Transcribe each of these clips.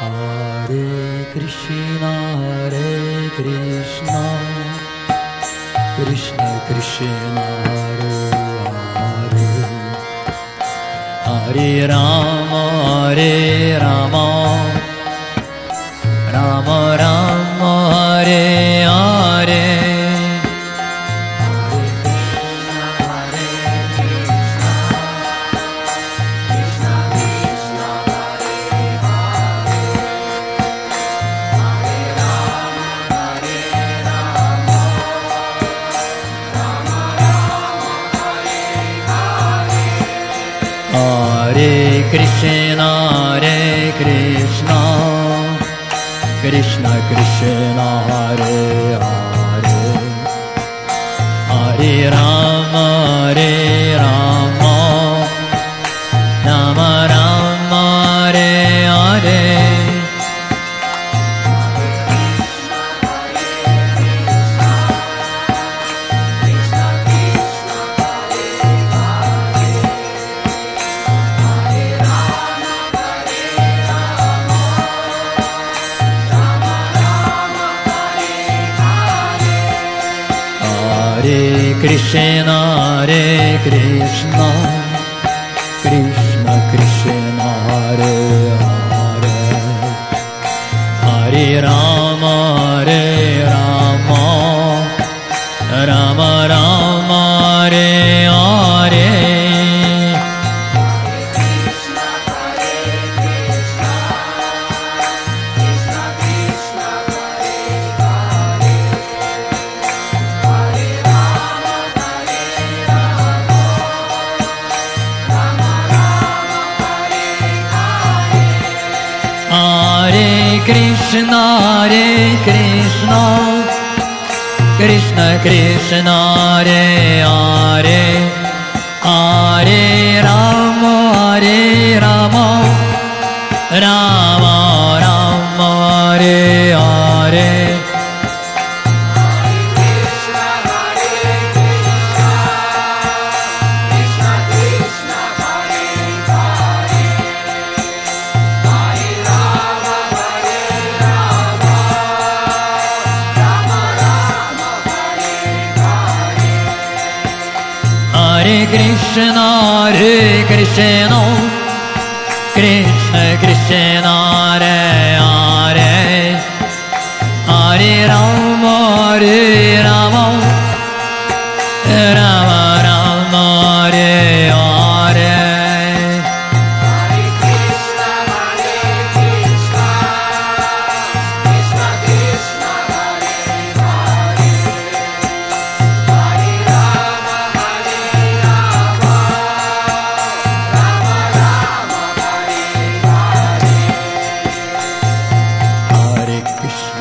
Hare Krishna, Hare Krishna, Krishna Krishna, Hare Hare, Hare Rama, Hare Rama, Hare Krishna, Hare Krishna, Krishna Krishna, Hare Hare, Hare Krishna, Hare Krishna, Krishna Krishna, Hare Krishna, Hare Krishna, Krishna Krishna, Hare Hare, Hare Rama, Hare Krishna, Krishna Krishna,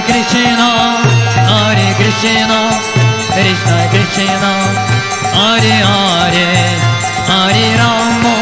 Krishna, Hare Krishna, Krishna Krishna, Hare Hare, Hare Rama,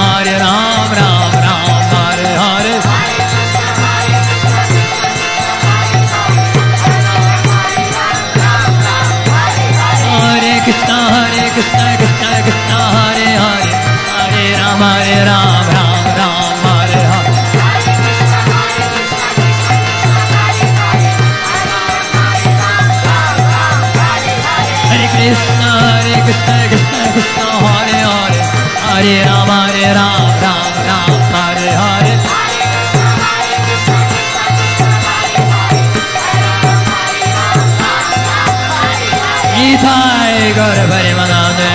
Hare Ram, Hare Ram, Ram Ram, Hare Hare. Nitai Gaur Hare